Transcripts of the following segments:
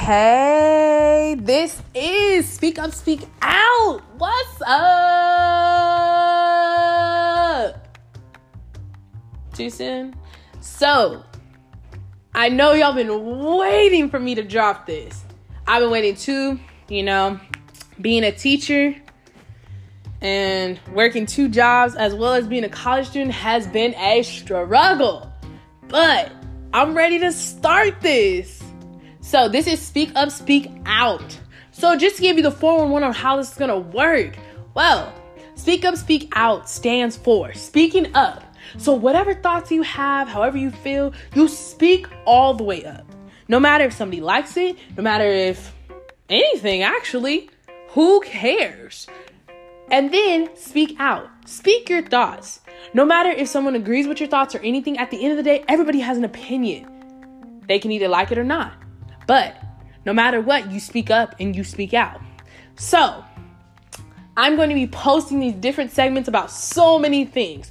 Hey, this is Speak Up, Speak Out. What's up? Too soon? So, I know y'all been waiting for me to drop this. I've been waiting too, you know, being a teacher and working two jobs as well as being a college student has been a struggle. But I'm ready to start this. So, this is Speak Up, Speak Out. So, just to give you the 411 on how this is gonna work. Well, Speak Up, Speak Out stands for speaking up. So, whatever thoughts you have, however you feel, you speak all the way up. No matter if somebody likes it, no matter if anything actually, who cares? And then speak out. Speak your thoughts. No matter if someone agrees with your thoughts or anything, at the end of the day, everybody has an opinion. They can either like it or not. But no matter what, you speak up and you speak out. So, I'm going to be posting these different segments about so many things.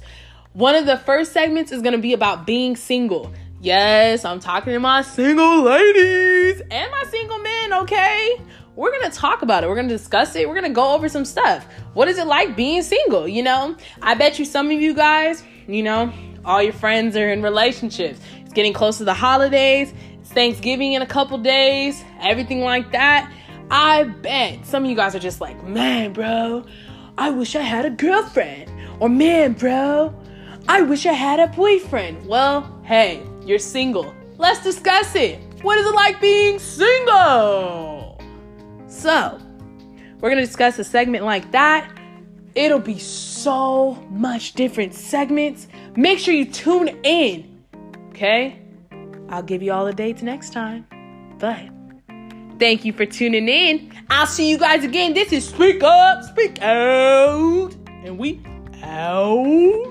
One of the first segments is going to be about being single. Yes, I'm talking to my single ladies and my single men, okay? We're gonna talk about it. We're gonna discuss it. We're gonna go over some stuff. What is it like being single? You know, I bet you some of you guys, you know, all your friends are in relationships. It's getting close to the holidays. Thanksgiving in a couple days, everything like that. I bet some of you guys are just like, man, bro, I wish I had a girlfriend. Or man, bro, I wish I had a boyfriend. Well, hey, you're single. Let's discuss it. What is it like being single? So, we're going to discuss a segment like that. It'll be so much different segments. Make sure you tune in. Okay? I'll give you all the dates next time. But thank you for tuning in. I'll see you guys again. This is Speak Up, Speak Out. And we out.